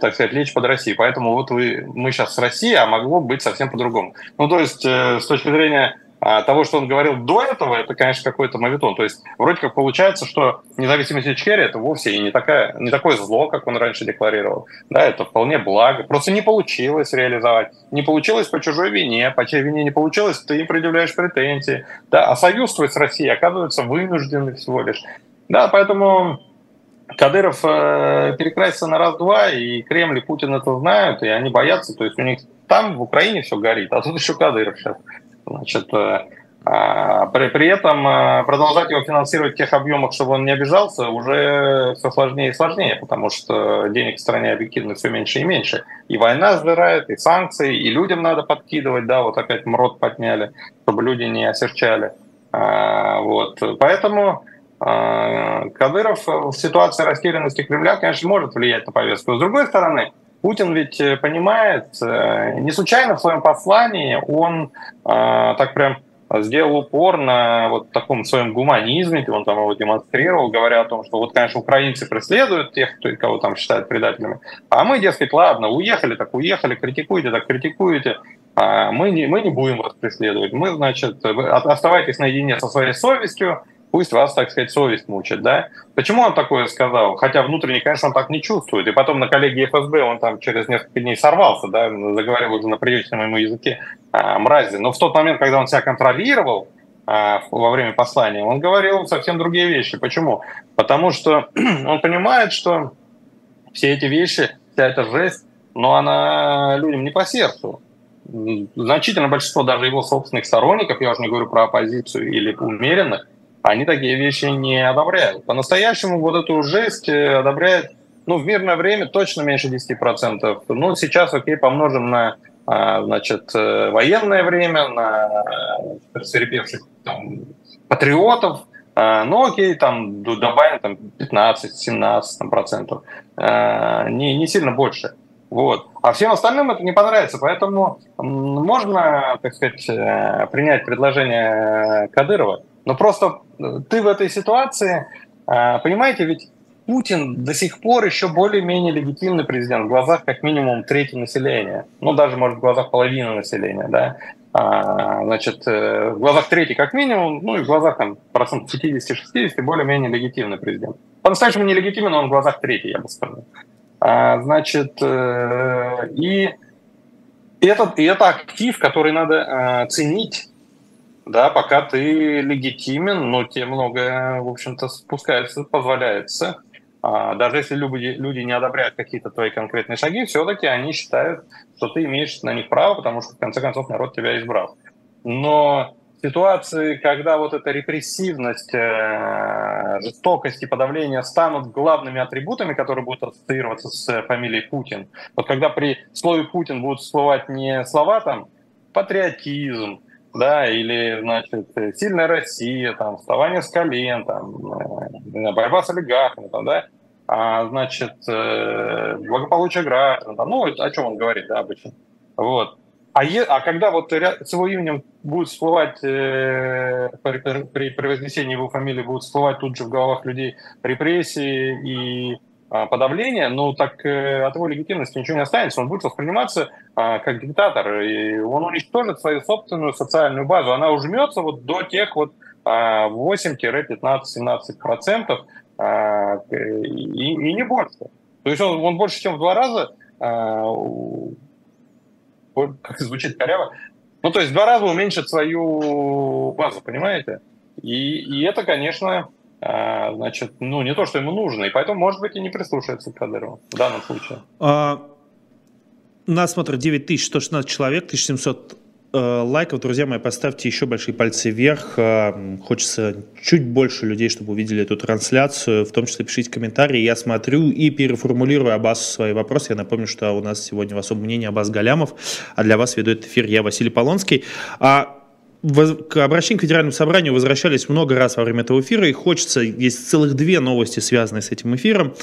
так сказать, лечь под Россию. Поэтому вот вы, мы сейчас с Россией, а могло быть совсем по-другому. Ну, то есть, э, с точки зрения а, того, что он говорил до этого, это, конечно, какой-то мавитон. То есть, вроде как получается, что независимость Ичкерии это вовсе и не, такая, не такое зло, как он раньше декларировал. Да, это вполне благо. Просто не получилось реализовать. Не получилось по чужой вине. По чьей вине не получилось, ты им предъявляешь претензии. Да, а союз твой с Россией оказывается вынужденный всего лишь. Да, поэтому Кадыров э, перекрасится на раз-два, и Кремль и Путин это знают, и они боятся. То есть у них там в Украине все горит, а тут еще Кадыров сейчас. Значит, э, а, при, при этом э, продолжать его финансировать в тех объемах, чтобы он не обижался, уже все сложнее и сложнее, потому что денег в стране объективно все меньше и меньше. И война сжирает, и санкции, и людям надо подкидывать, да, вот опять МРОД подняли, чтобы люди не осерчали. А, вот. Поэтому Кадыров в ситуации растерянности Кремля, конечно, может влиять на повестку. С другой стороны, Путин ведь э, понимает, э, не случайно в своем послании он а, так прям сделал упор на вот таком своем гуманизме, он там его демонстрировал, говоря о том, что вот, конечно, украинцы преследуют тех, кто, кого там считают предателями, а мы, дескать, ладно, уехали, так уехали, критикуете, так критикуете, а мы не, мы не будем вас преследовать, мы, значит, оставайтесь наедине со своей совестью, пусть вас, так сказать, совесть мучит, да? Почему он такое сказал? Хотя внутренне, конечно, он так не чувствует. И потом на коллегии ФСБ он там через несколько дней сорвался, да, заговорил уже на привычном ему языке а, мрази. Но в тот момент, когда он себя контролировал а, во время послания, он говорил совсем другие вещи. Почему? Потому что он понимает, что все эти вещи, вся эта жесть, но она людям не по сердцу значительное большинство даже его собственных сторонников, я уже не говорю про оппозицию или умеренных, они такие вещи не одобряют. По-настоящему вот эту жесть э, одобряет, ну, в мирное время точно меньше 10%. Ну, сейчас, окей, помножим на, а, значит, э, военное время, на рассверепевших там, патриотов, а, ну, окей, там добавим там 15-17 процентов, не, не сильно больше. Вот. А всем остальным это не понравится, поэтому можно, так сказать, э, принять предложение Кадырова, но просто э, ты в этой ситуации, э, понимаете, ведь Путин до сих пор еще более-менее легитимный президент в глазах как минимум трети населения, ну даже, может, в глазах половины населения, да, а, значит, э, в глазах трети как минимум, ну и в глазах там процент 50-60 более-менее легитимный президент. По-настоящему нелегитимен, но он в глазах трети, я бы сказал. А, значит, и этот, и это актив, который надо ценить да, пока ты легитимен, но тебе многое, в общем-то, спускается, позволяется. А, даже если люди, люди не одобряют какие-то твои конкретные шаги, все-таки они считают, что ты имеешь на них право, потому что, в конце концов, народ тебя избрал. Но ситуации, когда вот эта репрессивность, э, жестокость и подавление станут главными атрибутами, которые будут ассоциироваться с фамилией Путин. Вот когда при слове Путин будут всплывать не слова там патриотизм, да, или, значит, сильная Россия, там, вставание с колен, там, э, борьба с олигархами, там, да, а, значит, э, благополучие граждан, там, ну, о чем он говорит, да, обычно. Вот. А, е, а когда вот с его именем будет всплывать, э, при, при, при вознесении его фамилии будут всплывать тут же в головах людей репрессии и э, подавление, ну так э, от его легитимности ничего не останется. Он будет восприниматься э, как диктатор, и он уничтожит свою собственную социальную базу. Она ужмется вот до тех вот э, 8-15-17 процентов э, и, и не больше. То есть он, он больше, чем в два раза как звучит коряво. Ну, то есть два раза уменьшит свою базу, понимаете? И, и это, конечно, а, значит, ну, не то, что ему нужно, и поэтому, может быть, и не прислушается к Кадырову в данном случае. А, нас смотрит 9116 человек, 1700 Э, лайков, друзья мои, поставьте еще большие пальцы вверх. Э, хочется чуть больше людей, чтобы увидели эту трансляцию. В том числе пишите комментарии. Я смотрю и переформулирую Аббасу свои вопросы. Я напомню, что у нас сегодня в особом мнении Аббас Галямов, а для вас веду этот эфир я, Василий Полонский. А к обращению к Федеральному собранию возвращались много раз во время этого эфира, и хочется, есть целых две новости, связанные с этим эфиром.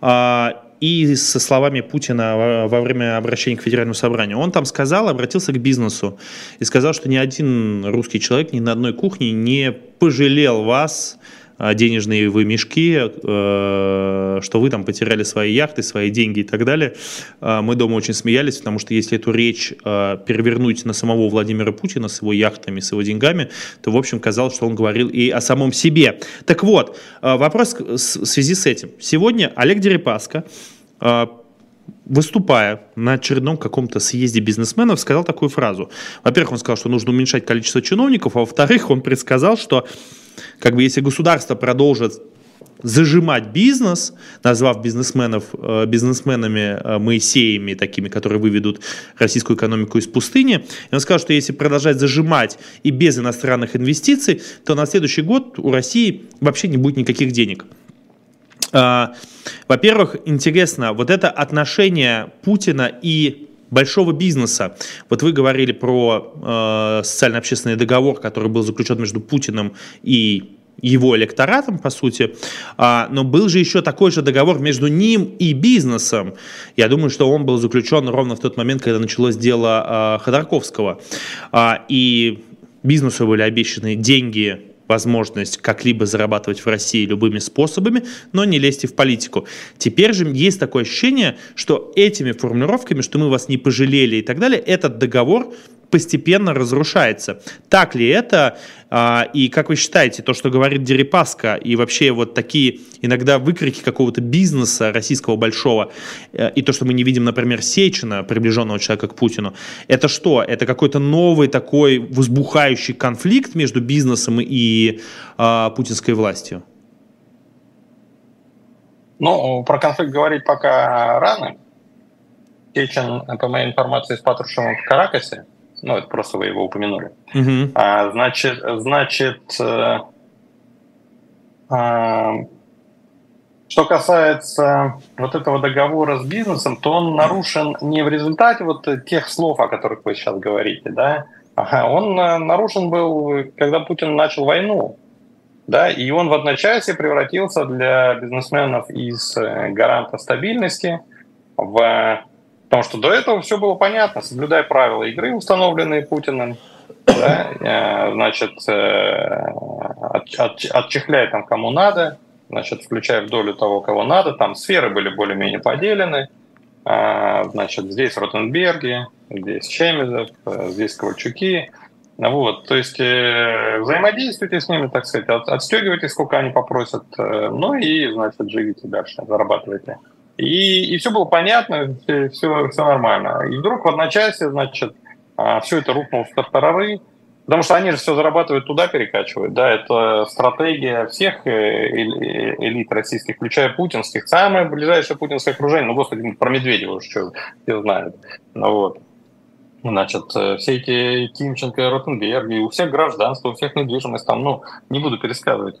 А, и со словами Путина во время обращения к Федеральному собранию. Он там сказал, обратился к бизнесу и сказал, что ни один русский человек ни на одной кухне не пожалел вас, денежные вы мешки, э, что вы там потеряли свои яхты, свои деньги и так далее. А, мы дома очень смеялись, потому что если эту речь а, перевернуть на самого Владимира Путина с его яхтами, с его деньгами, то, в общем, казалось, что он говорил и о самом себе. Так вот, вопрос в связи с этим. Сегодня Олег Дерипаска выступая на очередном каком-то съезде бизнесменов, сказал такую фразу. Во-первых, он сказал, что нужно уменьшать количество чиновников, а во-вторых, он предсказал, что как бы если государство продолжит зажимать бизнес, назвав бизнесменов э, бизнесменами э, Моисеями, такими, которые выведут российскую экономику из пустыни. И он сказал, что если продолжать зажимать и без иностранных инвестиций, то на следующий год у России вообще не будет никаких денег. А, во-первых, интересно, вот это отношение Путина и большого бизнеса. Вот вы говорили про э, социально-общественный договор, который был заключен между Путиным и его электоратом, по сути, а, но был же еще такой же договор между ним и бизнесом. Я думаю, что он был заключен ровно в тот момент, когда началось дело а, Ходорковского. А, и бизнесу были обещаны деньги возможность как-либо зарабатывать в России любыми способами, но не лезьте в политику. Теперь же есть такое ощущение, что этими формулировками, что мы вас не пожалели и так далее, этот договор постепенно разрушается. Так ли это? А, и как вы считаете, то, что говорит Дерипаска, и вообще вот такие иногда выкрики какого-то бизнеса российского большого, э, и то, что мы не видим, например, Сечина, приближенного человека к Путину, это что? Это какой-то новый такой возбухающий конфликт между бизнесом и а, путинской властью? Ну, про конфликт говорить пока рано. Сечин, по моей информации, с Патрушевым в Каракасе. Ну, это просто вы его упомянули. Угу. А, значит, значит э, а, что касается вот этого договора с бизнесом, то он нарушен не в результате вот тех слов, о которых вы сейчас говорите, да, ага, он э, нарушен был, когда Путин начал войну, да, и он в одночасье превратился для бизнесменов из э, гаранта стабильности в Потому что до этого все было понятно, соблюдая правила игры, установленные Путиным, да, э, значит, э, от, от, отчехляй там кому надо, значит, включая в долю того, кого надо, там сферы были более-менее поделены, а, значит, здесь Ротенберги, здесь Чемезов, э, здесь Ковальчуки, вот, то есть взаимодействуйте с ними, так сказать, от, отстегивайте, сколько они попросят, ну и, значит, живите дальше, зарабатывайте. И, и все было понятно, все, все, все нормально. И вдруг в одночасье, значит, а, все это рухнуло в тартарары, потому что они же все зарабатывают туда, перекачивают. Да, это стратегия всех э, элит российских, включая путинских. Самое ближайшее путинское окружение, ну, господи, про Медведева уж что все знают. Ну, вот. Значит, все эти Тимченко и Ротенберги, у всех гражданство, у всех недвижимость, там, ну, не буду пересказывать.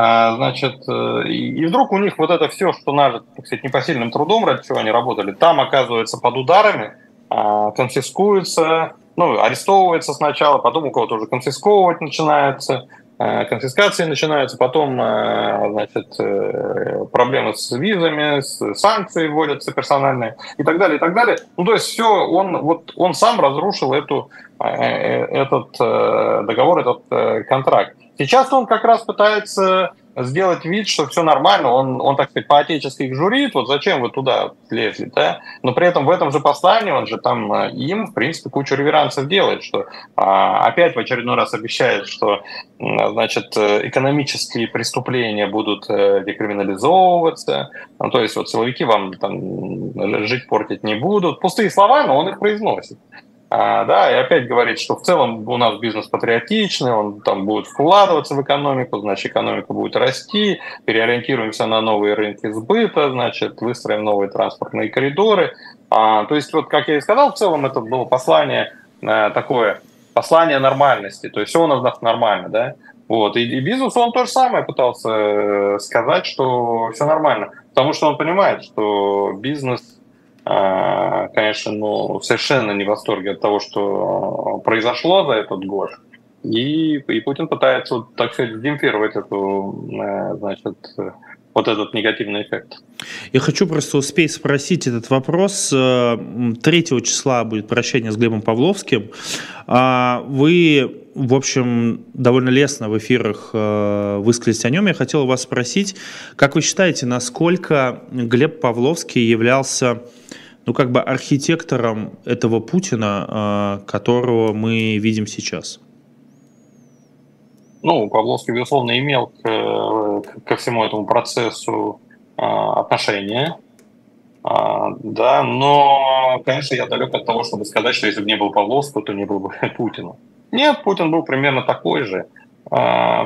А, значит, и вдруг у них вот это все, что нажито, так сказать, непосильным трудом, ради чего они работали, там оказывается под ударами, а, конфискуется, ну, арестовывается сначала, потом у кого-то уже конфисковывать начинается, э, конфискации начинаются, потом, э, значит, э, проблемы с визами, с санкции вводятся персональные и так далее, и так далее. Ну, то есть все, он, вот, он сам разрушил эту, этот договор, этот контракт. Сейчас он как раз пытается сделать вид, что все нормально, он, он так сказать, по-отечески их журит, вот зачем вы туда лезли, да? Но при этом в этом же послании он же там э, им, в принципе, кучу реверансов делает, что а, опять в очередной раз обещает, что, значит, э, экономические преступления будут э, декриминализовываться, ну, то есть вот силовики вам там жить портить не будут. Пустые слова, но он их произносит. А, да, и опять говорит, что в целом у нас бизнес патриотичный, он там будет вкладываться в экономику, значит, экономика будет расти, переориентируемся на новые рынки сбыта, значит, выстроим новые транспортные коридоры. А, то есть, вот, как я и сказал, в целом это было послание а, такое, послание нормальности, то есть все у нас нормально, да. Вот. И, и бизнес он то же самое пытался э, сказать, что все нормально. Потому что он понимает, что бизнес конечно, ну, совершенно не в восторге от того, что произошло за этот год. И, и Путин пытается, так сказать, демпфировать эту, э, значит, вот этот негативный эффект. Я хочу просто успеть спросить этот вопрос. 3 э, числа будет прощание с Глебом Павловским. А вы, в общем, довольно лестно в эфирах э, высказались о нем. Я хотел вас спросить, как вы считаете, насколько Глеб Павловский являлся ну, как бы архитектором этого Путина, а, которого мы видим сейчас? Ну, Павловский, безусловно, имел к, ко всему этому процессу а, отношение, а, да, но, конечно, я далек от того, чтобы сказать, что если бы не был Павловского, то не был бы Путина. Нет, Путин был примерно такой же.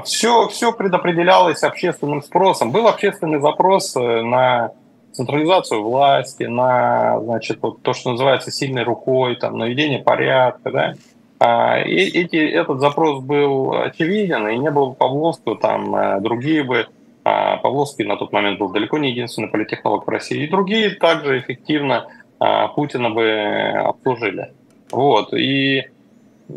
Все, все предопределялось общественным спросом. Был общественный запрос э, на централизацию власти, на значит, вот то, что называется сильной рукой, там, наведение порядка. Да? А, и эти, этот запрос был очевиден, и не был Павловского, там э, другие бы, а, Павловский на тот момент был далеко не единственный политтехнолог в России, и другие также эффективно а, Путина бы обслужили. Вот. И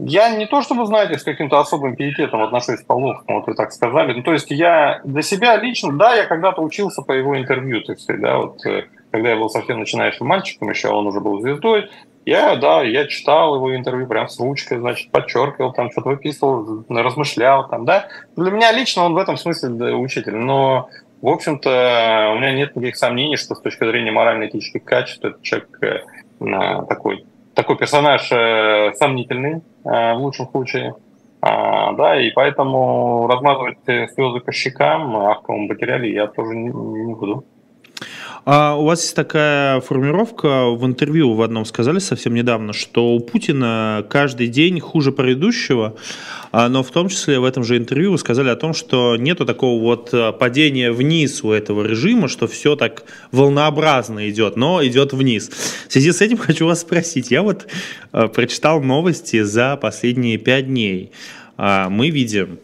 я не то чтобы, знаете, с каким-то особым пиететом отношусь к Павловскому, вот вы так сказали. Ну, то есть я для себя лично, да, я когда-то учился по его интервью, так сказать, да, вот э, когда я был совсем начинающим мальчиком еще, он уже был звездой, я, да, я читал его интервью прям с ручкой, значит, подчеркивал, там что-то выписывал, размышлял, там, да. Для меня лично он в этом смысле да, учитель, но, в общем-то, у меня нет никаких сомнений, что с точки зрения морально-этических качеств этот человек э, такой такой персонаж э, сомнительный в лучшем случае. А, да, и поэтому размазывать слезы по щекам в актовом материале я тоже не, не буду. А у вас есть такая формировка, в интервью в одном сказали совсем недавно, что у Путина каждый день хуже предыдущего, а, но в том числе в этом же интервью вы сказали о том, что нету такого вот а, падения вниз у этого режима, что все так волнообразно идет, но идет вниз. В связи с этим хочу вас спросить. Я вот а, прочитал новости за последние пять дней. Мы видим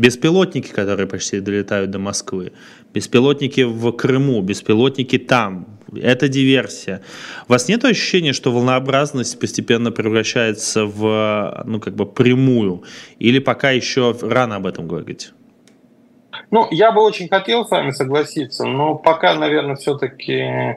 беспилотники, которые почти долетают до Москвы беспилотники в Крыму, беспилотники там. Это диверсия. У вас нет ощущения, что волнообразность постепенно превращается в, ну, как бы прямую? Или пока еще рано об этом говорить? Ну, я бы очень хотел с вами согласиться, но пока, наверное, все-таки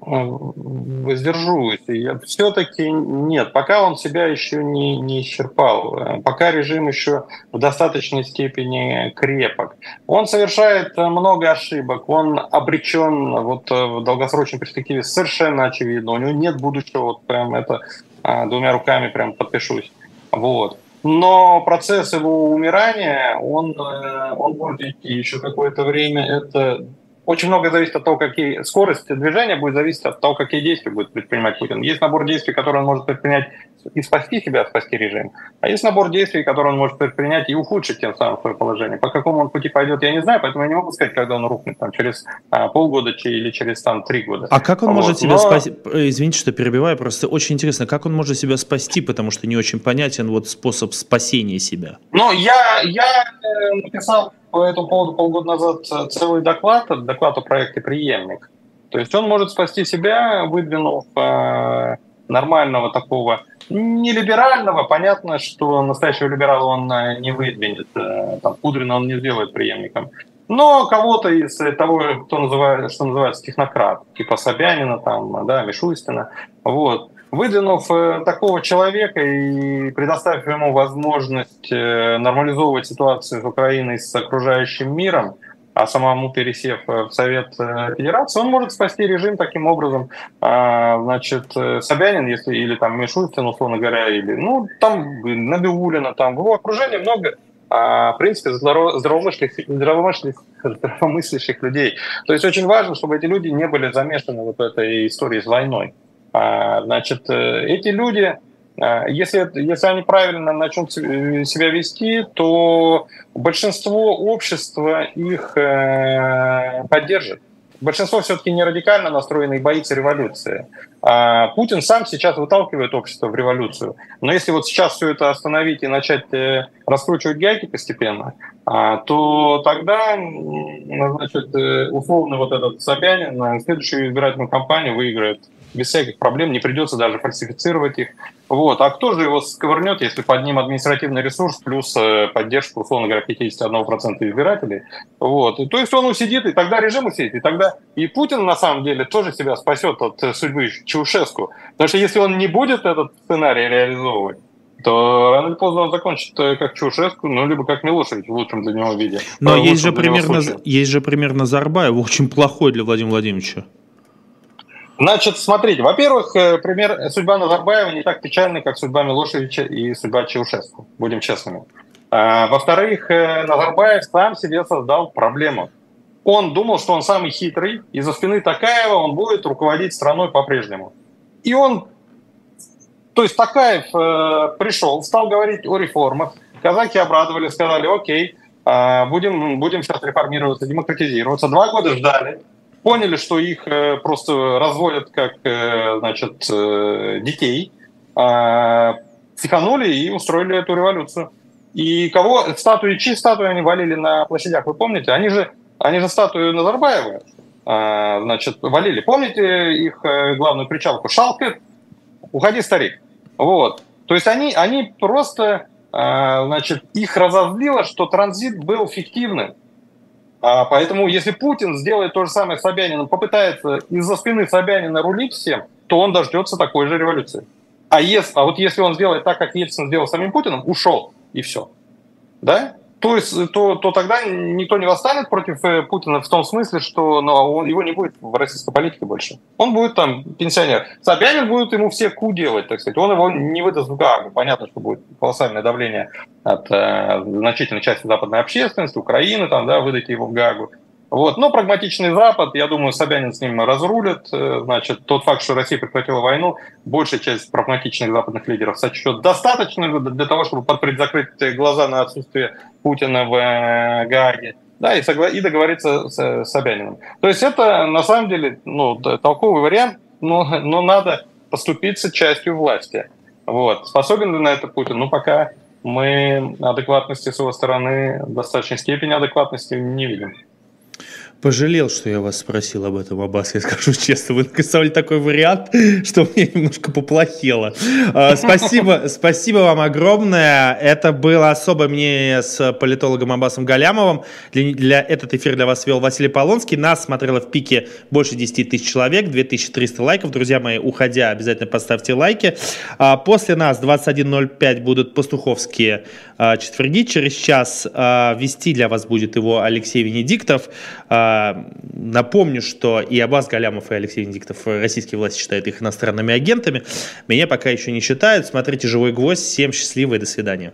воздержусь. Я все-таки нет, пока он себя еще не, не исчерпал, э, пока режим еще в достаточной степени крепок. Он совершает много ошибок, он обречен вот э, в долгосрочной перспективе совершенно очевидно. У него нет будущего, вот прям это а, двумя руками прям подпишусь. Вот. Но процесс его умирания, он, э, он будет идти еще какое-то время. Это очень много зависит от того, какие скорость движения будет зависеть от того, какие действия будет предпринимать Путин. Есть набор действий, которые он может предпринять и спасти себя, спасти режим. А есть набор действий, которые он может предпринять и ухудшить тем самым свое положение. По какому он пути пойдет, я не знаю, поэтому я не могу сказать, когда он рухнет, там, через а, полгода или через там, три года. А как он вот. может себя Но... спасти? Извините, что перебиваю, просто очень интересно, как он может себя спасти, потому что не очень понятен вот способ спасения себя. Ну, я, я э, написал по этому поводу полгода назад э, целый доклад, доклад о проекте «Приемник». То есть он может спасти себя, выдвинув э, нормального такого, не либерального, понятно, что настоящего либерала он э, не выдвинет, э, там, Кудрина он не сделает преемником, но кого-то из того, кто называет, что называется технократ, типа Собянина, там, да, Мишустина, вот, выдвинув э, такого человека и предоставив ему возможность нормализовывать ситуацию с Украиной с окружающим миром, а самому пересев э, в Совет э, Федерации, он может спасти режим таким образом. А, значит, э, Собянин, если или там Мишустин, условно говоря, или ну там Набиулина, там в его окружении много а, в принципе, здравомыслящих, здравомыслящих, здравомыслящих людей. То есть очень важно, чтобы эти люди не были замешаны вот в этой истории с войной. А, значит, эти люди а, если, если они правильно начнут себя вести, то большинство общества их э, поддержит. Большинство все-таки не радикально настроено и боится революции. А Путин сам сейчас выталкивает общество в революцию. Но если вот сейчас все это остановить и начать э, раскручивать гайки постепенно, а, то тогда, значит, э, условно вот этот Собянин следующую избирательную кампанию выиграет без всяких проблем, не придется даже фальсифицировать их. Вот. А кто же его сковырнет, если под ним административный ресурс плюс э, поддержку, условно говоря, 51% избирателей? Вот. То есть он усидит, и тогда режим усидит, и тогда и Путин на самом деле тоже себя спасет от э, судьбы Чаушеску. Потому что если он не будет этот сценарий реализовывать, то рано или поздно он закончит э, как Чаушеску, ну, либо как Милошевич в лучшем для него виде. Но есть же, примерно, есть же примерно Назарбаев, очень плохой для Владимира Владимировича. Значит, смотрите, во-первых, э, пример судьба Назарбаева не так печальная, как судьба Милошевича и судьба Чаушеску, будем честными. А, во-вторых, э, Назарбаев сам себе создал проблему. Он думал, что он самый хитрый, и за спины Такаева он будет руководить страной по-прежнему. И он, то есть Такаев э, пришел, стал говорить о реформах, казаки обрадовали, сказали, окей, э, будем, будем сейчас реформироваться, демократизироваться. Два года ждали, поняли, что их э, просто разводят как э, значит, э, детей, а, психанули и устроили эту революцию. И кого статуи, чьи статуи они валили на площадях, вы помните? Они же, они же статую Назарбаева а, значит, валили. Помните их главную причалку? Шалкет, уходи, старик. Вот. То есть они, они просто, а, значит, их разозлило, что транзит был фиктивным. А поэтому, если Путин сделает то же самое с Собянином, попытается из-за спины Собянина рулить всем, то он дождется такой же революции. А, если, а вот если он сделает так, как Ельцин сделал с самим Путиным, ушел, и все. Да? То, то, то тогда никто не восстанет против э, Путина в том смысле, что ну, он, его не будет в российской политике больше. Он будет там пенсионер. Собянин будет ему все ку делать, так сказать. Он его не выдаст в Гаагу. Понятно, что будет колоссальное давление от э, значительной части западной общественности, Украины, там, да, выдать его в Гаагу. Вот. Но прагматичный Запад, я думаю, Собянин с ним разрулит. Э, значит, тот факт, что Россия прекратила войну, большая часть прагматичных западных лидеров сочтет достаточно для того, чтобы подпрыть закрыть глаза на отсутствие Путина в э, Гааге. Да, и, согла- и договориться с Собяниным. То есть это на самом деле ну, толковый вариант, но, но надо поступиться частью власти. Вот. Способен ли на это Путин? Ну, пока мы адекватности с его стороны, достаточной степени адекватности не видим пожалел, что я вас спросил об этом, Аббас, я скажу честно. Вы нарисовали такой вариант, что мне немножко поплохело. А, спасибо, спасибо вам огромное. Это было особое мнение с политологом Аббасом Галямовым. Для, для этот эфир для вас вел Василий Полонский. Нас смотрело в пике больше 10 тысяч человек, 2300 лайков. Друзья мои, уходя, обязательно поставьте лайки. А, после нас 21.05 будут пастуховские а, четверги. Через час вести для вас будет его Алексей Венедиктов. Напомню, что и Абаз Галямов, и Алексей Венедиктов, российские власти считают их иностранными агентами. Меня пока еще не считают. Смотрите «Живой гвоздь». Всем счастливо и до свидания.